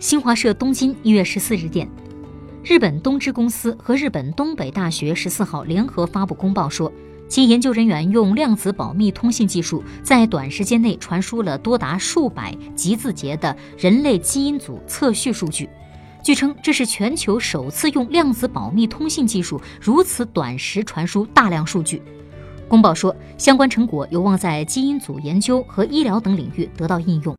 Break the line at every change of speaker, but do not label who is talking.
新华社东京一月十四日电，日本东芝公司和日本东北大学十四号联合发布公报说，其研究人员用量子保密通信技术，在短时间内传输了多达数百吉字节的人类基因组测序数据。据称，这是全球首次用量子保密通信技术如此短时传输大量数据。公报说，相关成果有望在基因组研究和医疗等领域得到应用。